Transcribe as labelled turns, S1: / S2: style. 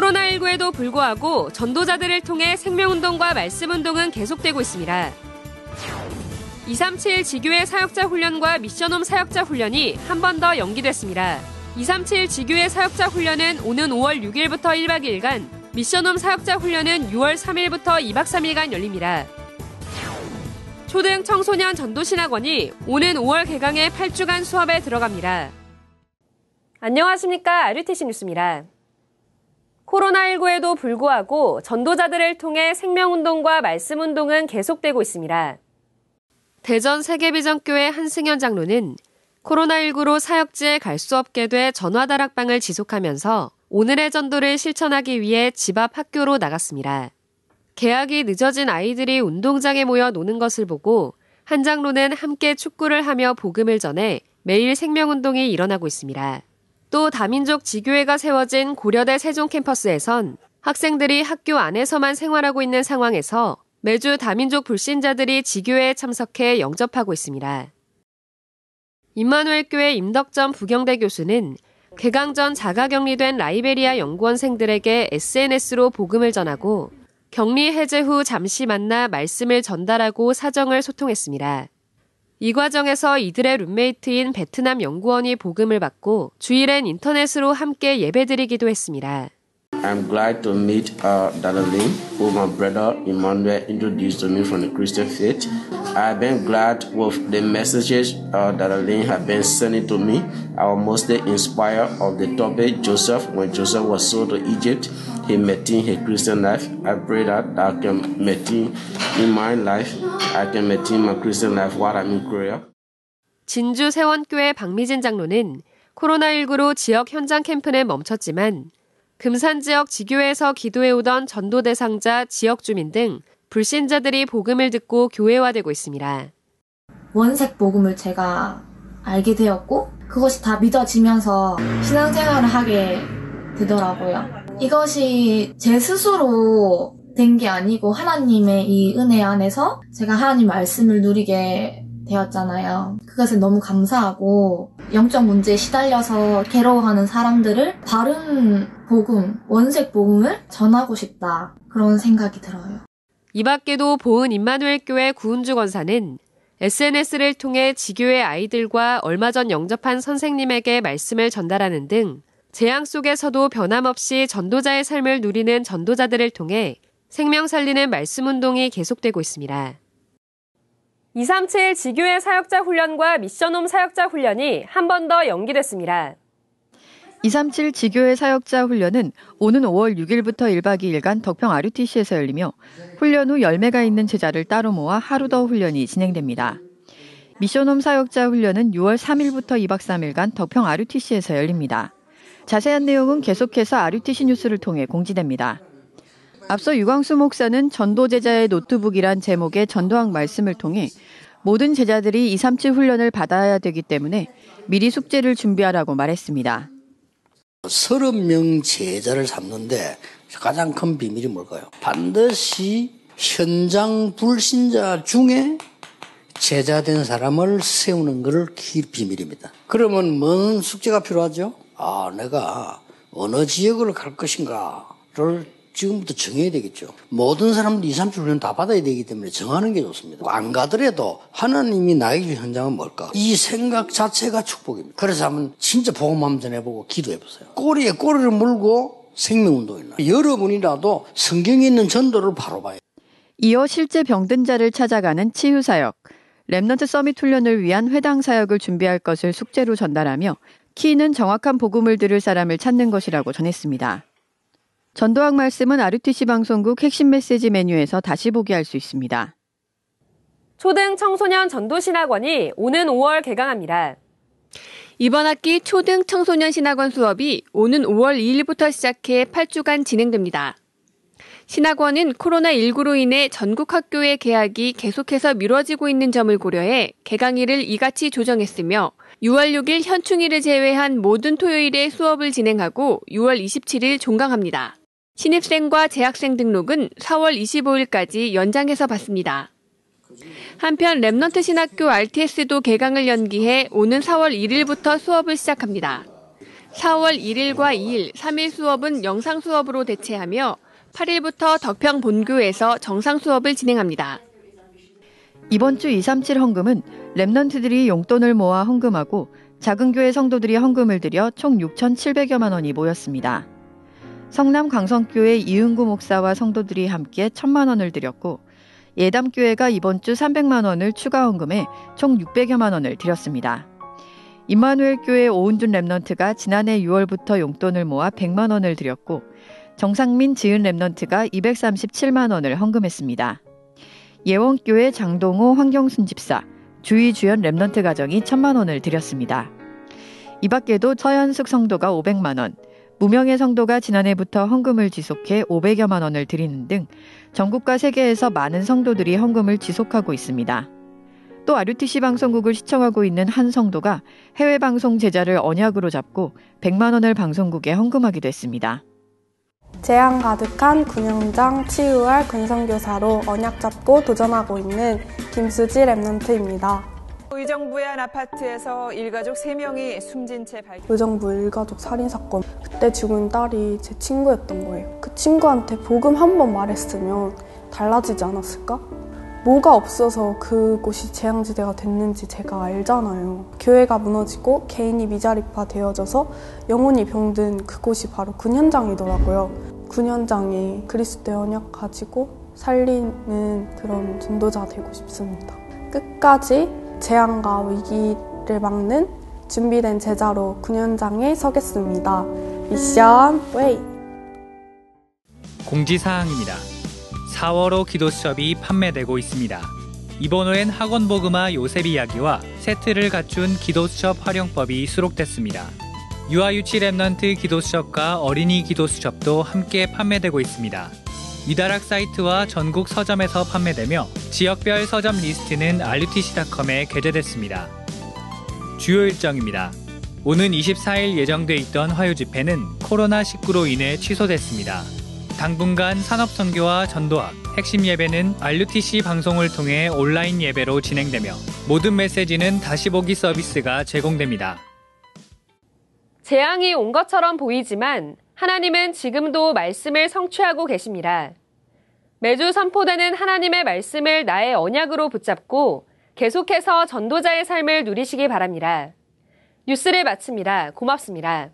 S1: 코로나19에도 불구하고 전도자들을 통해 생명운동과 말씀운동은 계속되고 있습니다. 237 지교회 사역자 훈련과 미션홈 사역자 훈련이 한 번 더 연기됐습니다. 237 지교회 사역자 훈련은 오는 5월 6일부터 1박 2일간, 미션홈 사역자 훈련은 6월 3일부터 2박 3일간 열립니다. 초등 청소년 전도신학원이 오는 5월 개강해 8주간 수업에 들어갑니다. 안녕하십니까. RUTC 뉴스입니다. 코로나19에도 불구하고 전도자들을 통해 생명운동과 말씀운동은 계속되고 있습니다. 대전 세계비전교회 한승현 장로는 코로나19로 사역지에 갈 수 없게 돼 전화다락방을 지속하면서 오늘의 전도를 실천하기 위해 집 앞 학교로 나갔습니다. 개학이 늦어진 아이들이 운동장에 모여 노는 것을 보고 한 장로는 함께 축구를 하며 복음을 전해 매일 생명운동이 일어나고 있습니다. 또 다민족 지교회가 세워진 고려대 세종 캠퍼스에선 학생들이 학교 안에서만 생활하고 있는 상황에서 매주 다민족 불신자들이 지교회에 참석해 영접하고 있습니다. 임마누엘 교회 임덕전 부경대 교수는 개강 전 자가격리된 라이베리아 연구원생들에게 SNS로 복음을 전하고 격리 해제 후 잠시 만나 말씀을 전달하고 사정을 소통했습니다. 이 과정에서 이들의 룸메이트인 베트남 연구원이 복음을 받고 주일엔 인터넷으로 함께 예배드리기도 했습니다.
S2: I'm glad to meet uh, Dalalin, who my brother Emmanuel introduced to me from the Christian faith. I've been glad with the messages uh, Dalalin have been sending to me. I was mostly inspired of the topic Joseph. When Joseph was sold to Egypt, he maintained his Christian life. I pray that I can maintain in my life. I can maintain my Christian life while I'm in Korea.
S1: 진주 세원교회 박미진 장로는 코로나19로 지역 현장 캠프는 멈췄지만 금산 지역 지교회에서 기도해오던 전도 대상자 지역 주민 등 불신자들이 복음을 듣고 교회화되고 있습니다.
S3: 원색 복음을 제가 알게 되었고 그것이 다 믿어지면서 신앙생활을 하게 되더라고요. 이것이 제 스스로 된 게 아니고 하나님의 이 은혜 안에서 제가 하나님 말씀을 누리게 되었잖아요. 그것에 너무 감사하고 영적 문제에 시달려서 괴로워하는 사람들을 바른 복음, 원색 복음을 전하고 싶다. 그런 생각이 들어요.
S1: 이 밖에도 보은 임마누엘 교회 구은주 권사는 SNS를 통해 지교의 아이들과 얼마 전 영접한 선생님에게 말씀을 전달하는 등 재앙 속에서도 변함없이 전도자의 삶을 누리는 전도자들을 통해 생명 살리는 말씀 운동이 계속되고 있습니다. 237 지교회 사역자 훈련과 미션홈 사역자 훈련이 한 번 더 연기됐습니다.
S4: 237 지교회 사역자 훈련은 오는 5월 6일부터 1박 2일간 덕평 RUTC에서 열리며 훈련 후 열매가 있는 제자를 따로 모아 하루 더 훈련이 진행됩니다. 미션홈 사역자 훈련은 6월 3일부터 2박 3일간 덕평 RUTC에서 열립니다. 자세한 내용은 계속해서 RUTC 뉴스를 통해 공지됩니다. 앞서 유광수 목사는 전도 제자의 노트북이란 제목의 전도학 말씀을 통해 모든 제자들이 237 훈련을 받아야 되기 때문에 미리 숙제를 준비하라고 말했습니다.
S5: 30명 제자를 삼는데 가장 큰 비밀이 뭘까요? 반드시 현장 불신자 중에 제자된 사람을 세우는 것을 비밀입니다. 그러면 뭔 숙제가 필요하죠? 아, 내가 어느 지역을 갈 것인가를 지금부터 정해야 되겠죠. 모든 사람들이 2, 3주 훈련 다 받아야 되기 때문에 정하는 게 좋습니다. 안 가더라도 하나님이 나에게 준 현장은 뭘까? 이 생각 자체가 축복입니다. 그래서 한번 진짜 복음 한번 전해보고 기도해보세요. 꼬리에 꼬리를 물고 생명운동이나 여러분이라도 성경에 있는 전도를 바로 봐요.
S4: 이어 실제 병든 자를 찾아가는 치유사역, Remnant Summit 훈련을 위한 회당 사역을 준비할 것을 숙제로 전달하며 키는 정확한 복음을 들을 사람을 찾는 것이라고 전했습니다. 전도학 말씀은 RUTC 방송국 핵심 메시지 메뉴에서 다시 보기 할 수 있습니다.
S1: 초등 청소년 전도신학원이 오는 5월 개강합니다.
S6: 이번 학기 초등 청소년 신학원 수업이 오는 5월 2일부터 시작해 8주간 진행됩니다. 신학원은 코로나19로 인해 전국 학교의 개학이 계속해서 미뤄지고 있는 점을 고려해 개강일을 이같이 조정했으며 6월 6일 현충일을 제외한 모든 토요일에 수업을 진행하고 6월 27일 종강합니다. 신입생과 재학생 등록은 4월 25일까지 연장해서 받습니다. 한편 Remnant 신학교 RTS도 개강을 연기해 오는 4월 1일부터 수업을 시작합니다. 4월 1일과 2일, 3일 수업은 영상 수업으로 대체하며 8일부터 덕평 본교에서 정상 수업을 진행합니다.
S4: 이번 주 237 헌금은 Remnant들이 용돈을 모아 헌금하고 작은 교회 성도들이 헌금을 드려 총 6,700여만 원이 모였습니다. 성남 강성교회 이은구 목사와 성도들이 함께 1천만 원을 드렸고 예담교회가 이번 주 300만 원을 추가 헌금해 총 600여만 원을 드렸습니다. 임마누엘 교회 오은준 Remnant가 지난해 6월부터 용돈을 모아 100만 원을 드렸고 정상민 지은 Remnant가 237만 원을 헌금했습니다. 예원교회 장동호 환경순 집사, 주의 주연 Remnant 가정이 1000만 원을 드렸습니다. 이 밖에도 처현숙 성도가 500만 원, 무명의 성도가 지난해부터 헌금을 지속해 500여만 원을 드리는 등 전국과 세계에서 많은 성도들이 헌금을 지속하고 있습니다. 또 RUTC 방송국을 시청하고 있는 한 성도가 해외 방송 제자를 언약으로 잡고 100만 원을 방송국에 헌금하기도 했습니다.
S7: 재앙 가득한 군영장 치유할 근성교사로 언약 잡고 도전하고 있는 김수지 랩런트입니다.
S8: 의정부의 한 아파트에서 일가족 3명이 숨진 채 발견.
S7: 의정부 일가족 살인 사건. 그때 죽은 딸이 제 친구였던 거예요. 그 친구한테 복음 한 번 말했으면 달라지지 않았을까? 뭐가 없어서 그곳이 재앙지대가 됐는지 제가 알잖아요. 교회가 무너지고 개인이 미자립화 되어져서 영혼이 병든 그곳이 바로 군현장이더라고요. 군현장에 그리스도의 언약 가지고 살리는 그런 전도자 되고 싶습니다. 끝까지 재앙과 위기를 막는 준비된 제자로 군현장에 서겠습니다. Mission Way!
S9: 공지사항입니다. 4월호 기도 수업이 판매되고 있습니다. 이번 호엔 학원 복음화 요셉 이야기와 새 틀을 갖춘 기도 수업 활용법이 수록됐습니다. 유아유치 Remnant 기도 수업과 어린이 기도 수업도 함께 판매되고 있습니다. 위다락 사이트와 전국 서점에서 판매되며 지역별 서점 리스트는 rutc.com에 게재됐습니다. 주요 일정입니다. 오는 24일 예정돼 있던 화요 집회는 코로나19로 인해 취소됐습니다. 당분간 산업선교와 전도학, 핵심 예배는 RUTC 방송을 통해 온라인 예배로 진행되며 모든 메시지는 다시 보기 서비스가 제공됩니다.
S1: 재앙이 온 것처럼 보이지만 하나님은 지금도 말씀을 성취하고 계십니다. 매주 선포되는 하나님의 말씀을 나의 언약으로 붙잡고 계속해서 전도자의 삶을 누리시기 바랍니다. 뉴스를 마칩니다. 고맙습니다.